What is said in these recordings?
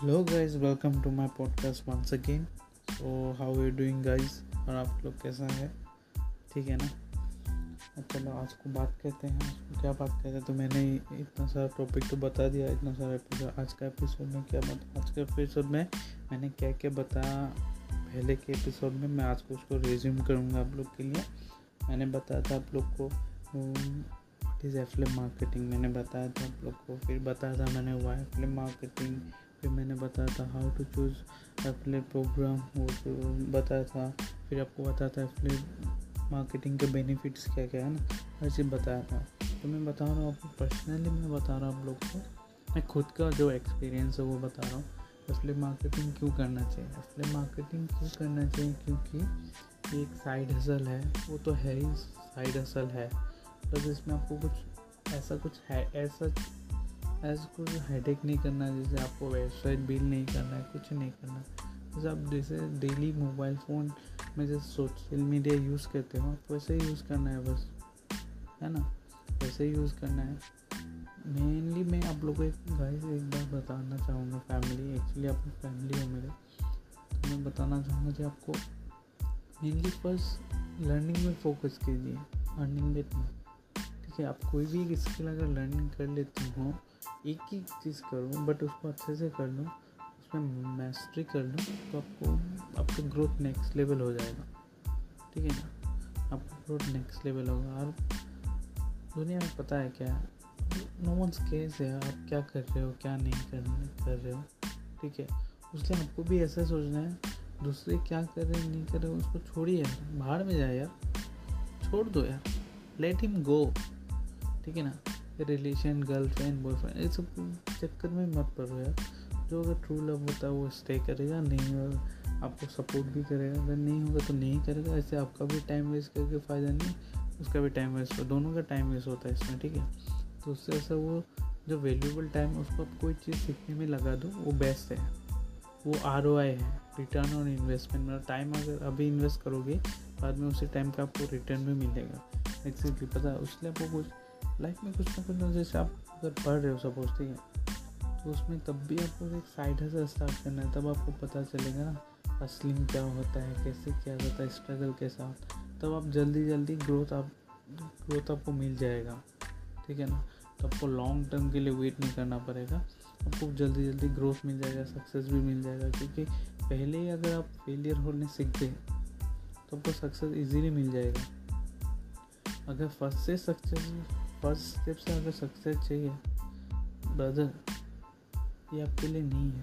Hello guys welcome to my podcast once again so how you doing guys और आप लोग कैसा है? ठीक है ना? चलो, आज को बात करते हैं। आज को क्या बात करते हैं? तो मैंने इतना सारा टॉपिक तो बता दिया, इतना सारा एपिसोड आज का एपिसोड में क्या बता, आज के एपिसोड में मैंने क्या क्या बताया पहले के एपिसोड में मैं आज को उसको रिज्यूम करूँगा आप लोग के लिए। मैंने बताया था आप लोग को इज़ एफिलिप मार्केटिंग मैंने बताया था आप लोग को। फिर बताया था मैंने वाई एफिलिप मार्केटिंग फिर मैंने बताया था how to choose affiliate program वो तो बताया था। फिर आपको बताया था एफिलिप मार्केटिंग के बेनिफिट्स क्या क्या है ना हर चीज़ बताया था। तो मैं बता रहा हूँ, आपको पर्सनली मैं बता रहा हूँ आप लोग को। मैं खुद का जो एक्सपीरियंस है वो बता रहा हूँ। एफिलिप मार्केटिंग क्यों करना चाहिए? एफिलिप मार्केटिंग क्यों करना चाहिए? क्योंकि एक साइड हसल है, वो तो है ही साइड हसल है। बस इसमें आपको कुछ ऐसा कुछ है, ऐसा ऐसा कुछ हेडेक नहीं करना, जैसे आपको वेबसाइट बिल नहीं करना है, कुछ नहीं करना। जैसे आप जैसे डेली मोबाइल फ़ोन में जैसे सोशल मीडिया यूज़ करते हो आप वैसे ही यूज़ करना है बस, है ना? वैसे ही यूज़ करना है। मेनली मैं आप लोगों को एक गाइस एक बार बताना चाहूँगा फैमिली एक्चुअली आप फैमिली हो मेरे। तो मैं बताना चाहूँगा कि आपको मेनली फ़र्स्ट लर्निंग में फोकस कीजिए अर्निंग में ठीक है, आप कोई भी एक स्किल अगर लर्निंग कर लेते हो एक ही चीज़ करो बट उसको अच्छे से कर लूँ, उसमें मैस्ट्री कर लूँ तो आपको, आपका ग्रोथ नेक्स्ट लेवल हो जाएगा। ठीक है ना? आपका ग्रोथ नेक्स्ट लेवल होगा। और दुनिया में पता है क्या? नो वन केस है आप क्या कर रहे हो, क्या नहीं कर कर रहे हो। ठीक है? उसलिए आपको भी ऐसा सोचना है, दूसरे क्या कर रहे नहीं कर रहे उसको छोड़िए बाहर में जाए यार। छोड़ दो यार। लेट हिम गो ठीक है ना? रिलेशन गर्लफ्रेंड बॉयफ्रेंड ये सब चक्कर में मत पड़ो यार। जो अगर ट्रू लव होता है, वो स्टे करेगा, नहीं और आपको सपोर्ट भी करेगा। अगर नहीं होगा तो नहीं करेगा। ऐसे आपका भी टाइम वेस्ट करके फ़ायदा नहीं, उसका भी टाइम वेस्ट हो। दोनों का टाइम वेस्ट होता है इसमें, ठीक है? तो उससे ऐसा वो जो वैल्यूबल टाइम उसको आप कोई चीज़ सीखने में लगा दो, वो बेस्ट है। वो आरओआई है रिटर्न ऑन इन्वेस्टमेंट मतलब टाइम अगर अभी इन्वेस्ट करोगे, बाद में उसी टाइम का आपको रिटर्न भी मिलेगा। एक्जेक्टली पता उसलिए आपको कुछ लाइफ में कुछ ना कुछ ना, जैसे आप अगर पढ़ रहे हो, सपोज़, ठीक है तो उसमें तब भी आपको एक साइड हसल स्टार्ट करना है, तब आपको पता चलेगा ना असली में क्या होता है, कैसे क्या होता है स्ट्रगल के साथ तब आप जल्दी जल्दी ग्रोथ आप ग्रोथ आपको मिल जाएगा, ठीक है ना। तो आपको लॉन्ग टर्म के लिए वेट नहीं करना पड़ेगा, आपको जल्दी जल्दी ग्रोथ मिल जाएगा सक्सेस भी मिल जाएगा, क्योंकि पहले ही अगर आप फेलियर होने सीख गए तो आपको सक्सेस इजीली मिल जाएगा। अगर फ़र्स्ट से सक्सेस फ़र्स्ट स्टेप से अगर सक्सेस चाहिए। ब्रदर ये आपके लिए नहीं है।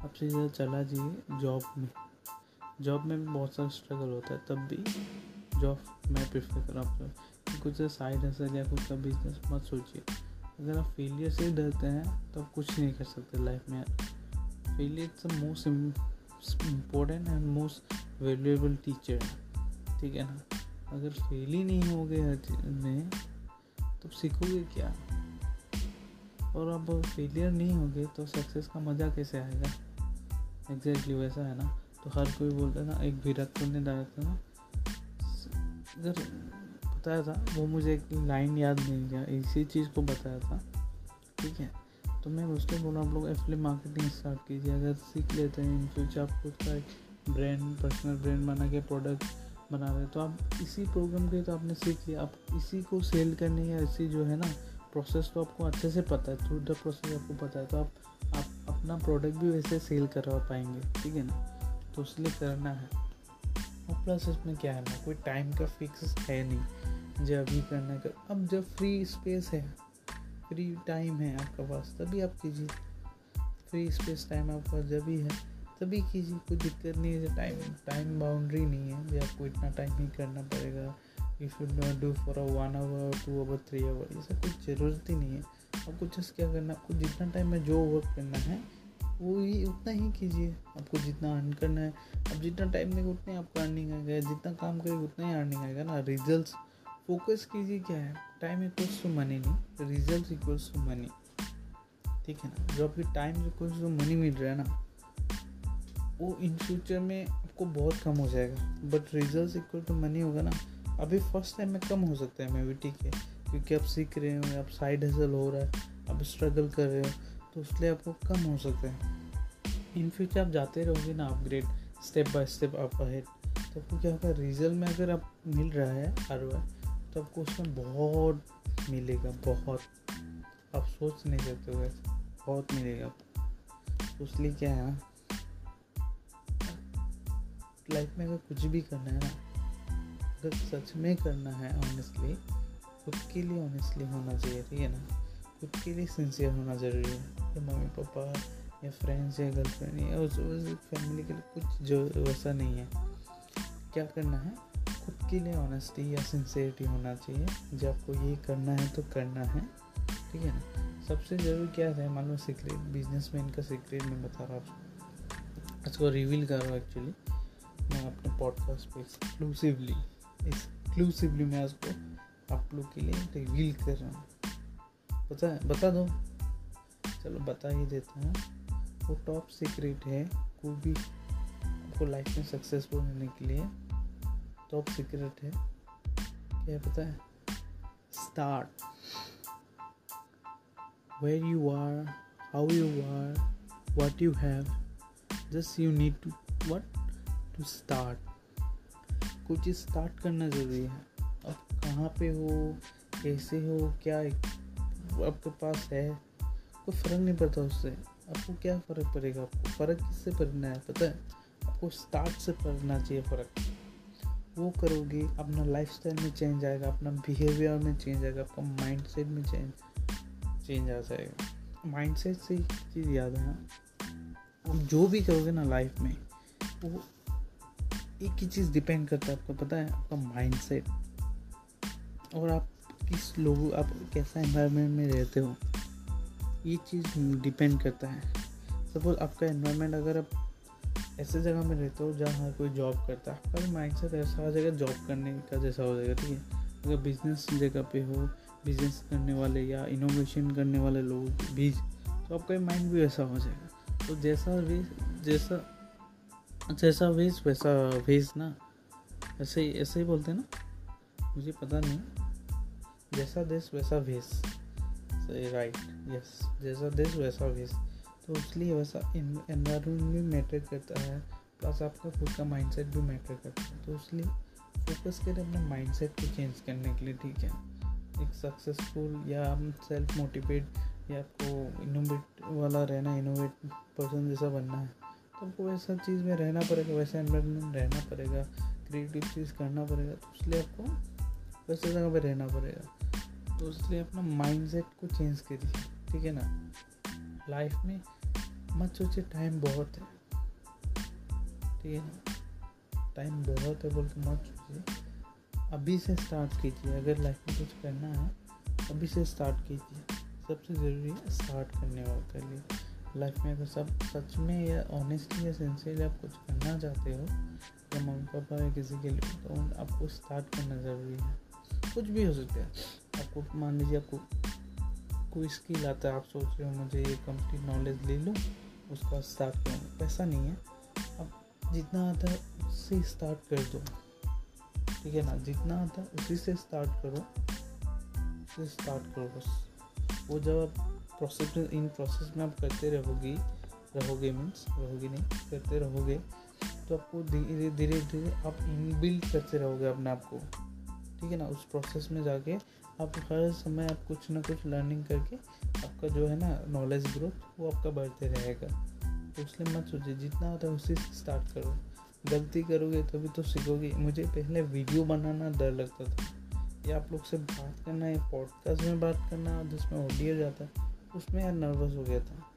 आप सीधा चला जाइए जॉब में। जॉब में भी बहुत सारा स्ट्रगल होता है, तब भी जॉब मैं प्रेफर कर रहा हूँ कुछ साइड हसल या कुछ का बिज़नेस मत सोचिए। अगर आप फेलियर से डरते हैं तो आप कुछ नहीं कर सकते लाइफ में failure is the most important and most valuable teacher है ठीक है ना? अगर फेल ही नहीं हो गए हर चीज़ में तो सीखोगे क्या? और अब फेलियर नहीं होगे तो सक्सेस का मज़ा कैसे आएगा? एग्जैक्टली exactly वैसा है ना? तो हर कोई बोलता है ना एक विराट कोहली डाला था ना, अगर बताया था, वो मुझे एक लाइन याद नहीं गया इसी चीज़ को बताया था, ठीक है? तो मैं उसको बोला, आप लोग एफिले मार्केटिंग स्टार्ट कीजिए, अगर सीख लेते हैं इन फ्यूचर आप खुद का एक ब्रांड पर्सनल ब्रांड बना के प्रोडक्ट बना रहे तो आप इसी प्रोग्राम के तो आपने सीख लिया आप इसी को सेल करने या इसी जो है ना प्रोसेस तो आपको अच्छे से पता है। थ्रू द प्रोसेस आपको पता है। तो आप आप अपना प्रोडक्ट भी वैसे सेल करवा पाएँगे। ठीक है ना? तो इसलिए करना है। और प्लस इसमें क्या है ना, कोई टाइम का फिक्स है नहीं। जो अभी करना कर अब जब फ्री स्पेस है फ्री टाइम है आपके पास, तभी आप कीजिए। फ्री स्पेस टाइम आपके जब भी है। तभी कीजिए कोई दिक्कत नहीं है टाइम टाइम बाउंड्री नहीं है। कि आपको इतना टाइम ही करना पड़ेगा। You not do for a one hour two hour three hour ये सब कुछ ज़रूरत ही नहीं है। आपको जस्ट क्या करना, आपको जितना टाइम में जो वर्क करना है, वो ही उतना ही कीजिए। आपको जितना अर्न करना है। अब जितना टाइम देगा उतना ही आपको अर्निंग आएगा। जितना काम करेगा, उतना ही अर्निंग आएगा ना। रिज़ल्ट फोकस कीजिए क्या है। टाइम इक्वल्स टू मनी नहीं। रिज़ल्ट इक्वल्स टू मनी ठीक है ना? जो आपकी टाइम इक्वल्स टू मनी मिल रहा है ना वो इन फ्यूचर में आपको बहुत कम हो जाएगा। But result equal to money होगा ना। अभी फ़र्स्ट टाइम में कम हो सकता है मैं भी ठीक है। क्योंकि आप सीख रहे हो, आप साइड हसल हो रहा है, आप स्ट्रगल कर रहे हो तो इसलिए आपको कम हो सकता है। इन फ्यूचर आप जाते रहोगे ना upgrade step by step up ahead तो आपको क्या होगा? रिज़ल्ट में अगर आप मिल रहा है आर तो आपको उसमें बहुत मिलेगा, बहुत। आप सोच नहीं सकते हो, बहुत मिलेगा तो इसलिए क्या है ना लाइफ में अगर कुछ भी करना है ना, अगर सच में करना है ऑनेस्टली खुद के लिए ऑनेस्टली होना चाहिए, ठीक है ना? खुद के लिए सिंसियर होना ज़रूरी है या मम्मी पापा या फ्रेंड्स या गर्लफ्रेंड या उस उस फैमिली के लिए कुछ जो वैसा नहीं है। क्या करना है? खुद के लिए ऑनेस्टी या सिंसियरिटी होना चाहिए। जब आपको ये करना है तो करना है, ठीक है ना? सबसे ज़रूरी क्या है मान लो सीक्रेट बिज़नेस मैन का सीक्रेट मैं बता रहा हूँ इसको रिवील कर रहा हूँ एक्चुअली मैं अपने पॉडकास्ट पे एक्सक्लूसिवली एक्सक्लूसिवली मैं उसको आप लोग के लिए रिवील कर रहा हूँ। है बता दो। चलो बता ही देता हूँ। वो टॉप सीक्रेट है कोई भी आपको लाइफ में सक्सेसफुल होने के लिए टॉप सीक्रेट है। क्या पता है? Start where you are how you are what you have just you need to what to start कुछ स्टार्ट करना ज़रूरी है। अब कहाँ पे हो? कैसे हो? क्या आपके पास है। कोई फ़र्क नहीं पड़ता उससे। आपको क्या फ़र्क पड़ेगा? आपको फ़र्क किससे पड़ना है? पता है? आपको स्टार्ट से पड़ना चाहिए फ़र्क। वो करोगे, अपना लाइफ में चेंज आएगा, अपना बिहेवियर में चेंज आएगा, आपका माइंड सेट में चेंज चेंज आ जाएगा। माइंड सेट से चीज़ याद है आप जो भी करोगे ना लाइफ में, वो एक ही चीज़ डिपेंड करता है आपको, पता है? आपका माइंड सेट और आप किस लोग, आप कैसा इन्वायरमेंट में रहते हो, ये चीज़ डिपेंड करता है। सपोज़ आपका इन्वायरमेंट अगर आप ऐसे जगह में रहते हो जहाँ हर कोई जॉब करता है, आपका भी माइंड सेट ऐसा हो जाएगा जॉब करने का जैसा हो जाएगा, ठीक है? अगर बिज़नेस जगह पे हो बिज़नेस करने वाले या इनोवेशन करने वाले लोग बीज तो आपका माइंड भी वैसा हो जाएगा। तो जैसा भी, जैसा जैसा वेज वैसा वेज ना। ऐसे ही ऐसे ही बोलते हैं ना। मुझे पता नहीं। जैसा देश, वैसा भेष। सही राइट यस जैसा देश, वैसा भेष। तो इसलिए वैसा एनवायरमेंट भी मैटर करता है। प्लस आपका खुद का माइंडसेट भी मैटर करता है। तो इसलिए फोकस करें अपने माइंडसेट को चेंज करने के लिए ठीक है। एक सक्सेसफुल या सेल्फ मोटिवेट या आपको इनोवेट वाला रहना इनोवेट पर्सन जैसा बनना है। तो आपको वैसा चीज़ में रहना पड़ेगा, वैसा एनवायरमेंट रहना पड़ेगा क्रिएटिव चीज़ करना पड़ेगा तो इसलिए आपको वैसे जगह पर रहना पड़ेगा। तो इसलिए अपना माइंड सेट को चेंज करिए, ठीक है ना? लाइफ में मत सोचिए टाइम बहुत है, ठीक है ना? टाइम बहुत है बोल के मत सोचिए। अभी से स्टार्ट कीजिए, अगर लाइफ में कुछ करना है, अभी से स्टार्ट कीजिए। सबसे ज़रूरी है स्टार्ट करने वाले लिए लाइफ में अगर सब सच में या ऑनेस्टली या सिंसियरली आप कुछ करना चाहते हो, या मम्मी पापा या किसी के लिए तो आपको स्टार्ट करना ज़रूरी है। कुछ भी हो सकता है। आपको, मान लीजिए आपको कोई स्किल आता है, आप सोच रहे हो, मुझे ये कंप्लीट नॉलेज ले लूँ, उसका स्टार्ट करूँ। पैसा नहीं है। अब जितना आता है उससे स्टार्ट कर दो। ठीक है ना? जितना आता है, उसी से स्टार्ट करो। उससे स्टार्ट करो बस। वो जब आप प्रोसेस इन प्रोसेस में आप करते रहोगी, रहोगे मीन्स रहोगे नहीं, करते रहोगे तो आपको धीरे धीरे धीरे आप इनबिल्ड करते रहोगे अपने आप को। ठीक है ना? उस प्रोसेस में जाके आप हर समय आप कुछ ना कुछ लर्निंग करके आपका जो है ना नॉलेज ग्रोथ वो आपका बढ़ते रहेगा। तो इसलिए मत सोचिए, जितना होता है उसी से स्टार्ट करो। गलती करोगे तभी तो सीखोगे। मुझे पहले वीडियो बनाना डर लगता था। या आप लोग से बात करना या पॉडकास्ट में बात करना जिसमें ऑडियो जाता है उसमें यार नर्वस हो गया था।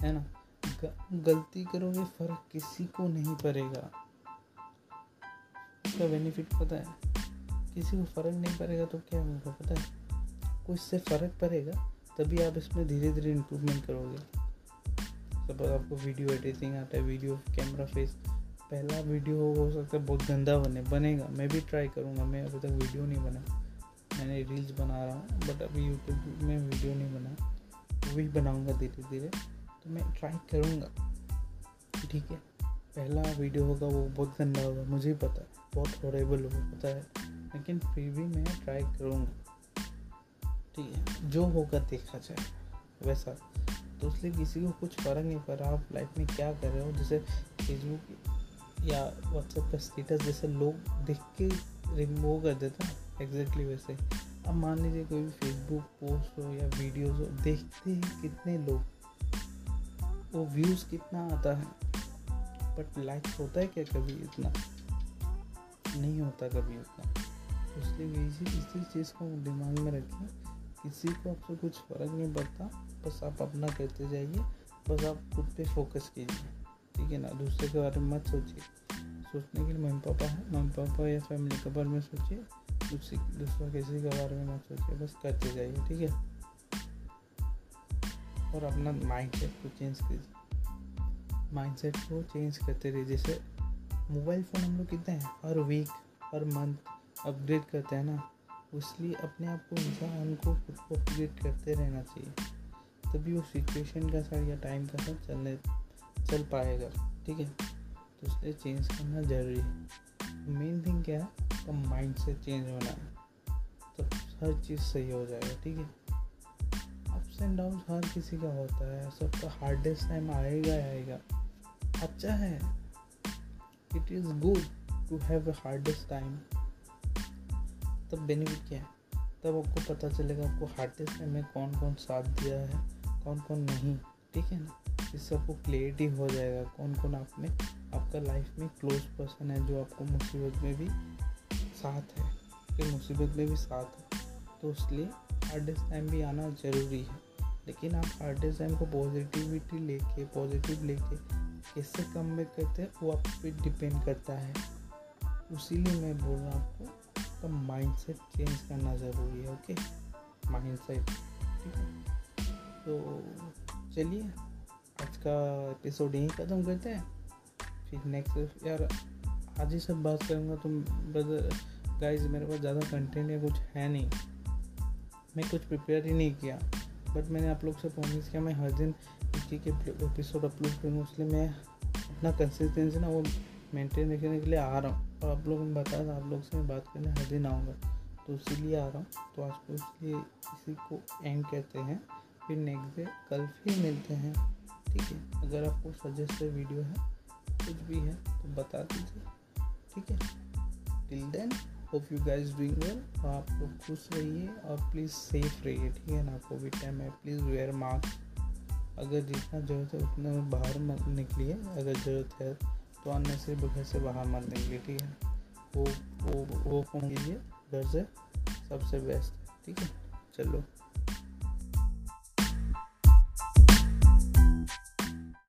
है ना? गलती करोगे, फ़र्क किसी को नहीं पड़ेगा। इसका बेनिफिट पता है? किसी को फ़र्क नहीं पड़ेगा तो क्या होगा, पता है? को इससे फ़र्क पड़ेगा, तभी आप इसमें धीरे धीरे इम्प्रूवमेंट करोगे। सपोज़ आपको वीडियो एडिटिंग आता है वीडियो कैमरा फेस पहला वीडियो हो सकता है बहुत गंदा बने, बनेगा। मैं भी ट्राई करूँगा, मैं अभी तक वीडियो नहीं बना। मैंने रील्स बना रहा हूँ बट अभी यूट्यूब में वीडियो नहीं बना। वो भी बनाऊँगा धीरे धीरे। तो मैं ट्राई करूँगा। ठीक है। पहला वीडियो होगा वो बहुत गंदा होगा, मुझे पता है। बहुत हॉरेबल होगा, पता है। लेकिन फिर भी मैं ट्राई करूँगा। ठीक है। जो होगा देखा जाए। वैसा। तो इसलिए किसी को कुछ फ़र्क नहीं पड़ रहा। आप लाइफ में क्या कर रहे हो? जैसे फेसबुक या व्हाट्सएप का स्टेटस जैसे लोग देख के रिमूव कर देते हैं एग्जैक्टली वैसे। अब मान लीजिए कोई भी फेसबुक पोस्ट हो या वीडियोस हो, देखते हैं कितने लोग। वो व्यूज़ कितना आता है? बट लाइक होता है क्या कभी इतना? नहीं होता कभी उतना। इसलिए इसी इसी चीज़ को दिमाग में रखिए। किसी को आपसे कुछ फ़र्क नहीं पड़ता। बस आप अपना करते जाइए। बस आप खुद पे फोकस कीजिए। ठीक है ना? दूसरे के बारे में मत सोचिए। सोचने के लिए मम्मी पापा है। मम्मी पापा या फैमिली के बारे में सोचिए। दूसरी दूसरा किसी के बारे में मत सोचिए, बस करते जाइए, ठीक है? और अपना माइंड सेट को चेंज कीजिए। माइंड सेट को चेंज करते रहिए, जैसे मोबाइल फ़ोन हम लोग कितने हैं, हर वीक हर मंथ अपग्रेड करते हैं ना इसलिए अपने आप को इंसान को खुद को अपग्रेड करते रहना चाहिए, तभी वो सिचुएशन का साथ या टाइम का साथ चलने, चल पाएगा, ठीक है? तो इसलिए चेंज करना ज़रूरी है। मेन थिंग क्या है? आपका माइंड से चेंज होना है। तो हर चीज़ सही हो जाएगा, ठीक है? अप्स एंड डाउन हर किसी का होता है। सबका हार्डेस्ट टाइम आएगा आएगा। अच्छा है। It is good to have a hardest time तब बेनिफिट क्या है? तब आपको पता चलेगा आपको हार्डेस्ट टाइम में कौन कौन साथ दिया है कौन कौन नहीं, ठीक है ना? इससे आपको क्लियरिटी हो जाएगा कौन कौन आप में, आपका लाइफ में क्लोज पर्सन है जो आपको मुसीबत में भी साथ है कि मुसीबत में भी साथ है। तो इसलिए हार्डेस्ट टाइम भी आना ज़रूरी है। लेकिन आप हार्डेस्ट टाइम को पॉजिटिविटी लेके पॉजिटिव लेके कैसे कम बैक करते हैं, वो आप पे डिपेंड करता है। उसीलिए मैं बोल रहा हूँ आपको, आपका माइंड सेट चेंज करना ज़रूरी है ओके माइंड सेट ठीक है? तो चलिए, आज का एपिसोड यहीं ख़त्म करते हैं। फिर नेक्स्ट यार आज ही सब बात करूँगा तो ब्रदर गाइज़ मेरे पास ज़्यादा कंटेंट या कुछ है नहीं। मैं कुछ प्रिपेयर ही नहीं किया बट मैंने आप लोग से प्रॉमिस किया, मैं हर दिन एक के एपिसोड अपलोड करूँगा इसलिए मैं अपना कंसिस्टेंसी ना वो मेंटेन रखने के लिए आ रहा हूँ। और आप लोग ने बताया आप लोग से मैं बात करने हर दिन आऊँगा। तो इसीलिए आ रहा हूँ तो आज को इसलिए इसी को एंड कहते हैं। फिर नेक्स्ट डे कल फिर मिलते हैं, ठीक है? अगर आपको सजेस्ट वीडियो है, कुछ भी है तो बता दीजिए। ठीक है? Till then hope you guys doing well आप लोग खुश रहिए और प्लीज़ सेफ़ रहिए, ठीक है ना? कोविड टाइम में प्लीज़ वेयर मास्क अगर जितना ज़रूरत है उतना बाहर मत निकलिए। अगर ज़रूरत है तो अन्य से घर से बाहर मत निकलिए, ठीक है? वो वो वो फ़ोन कीजिए, घर से सबसे बेस्ट ठीक है? चलो।